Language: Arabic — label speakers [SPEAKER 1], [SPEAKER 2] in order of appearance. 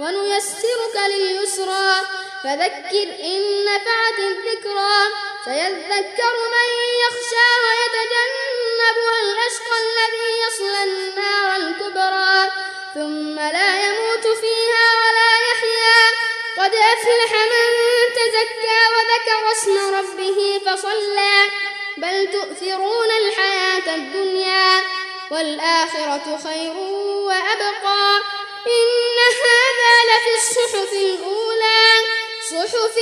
[SPEAKER 1] ونيسرك لليسرى. فذكر إن نفعت الذكرى. سيذكر من يخشى ويتجنبها الأشقى الذي يصلى النار الكبرى. ثم لا يموت فيها ولا يحيا. قد أفلح من تزكى وذكر اسم ربه فصلى. بل تؤثرون الحياة الدنيا. والآخرة خير وأبقى. الصحف الأولى. صحف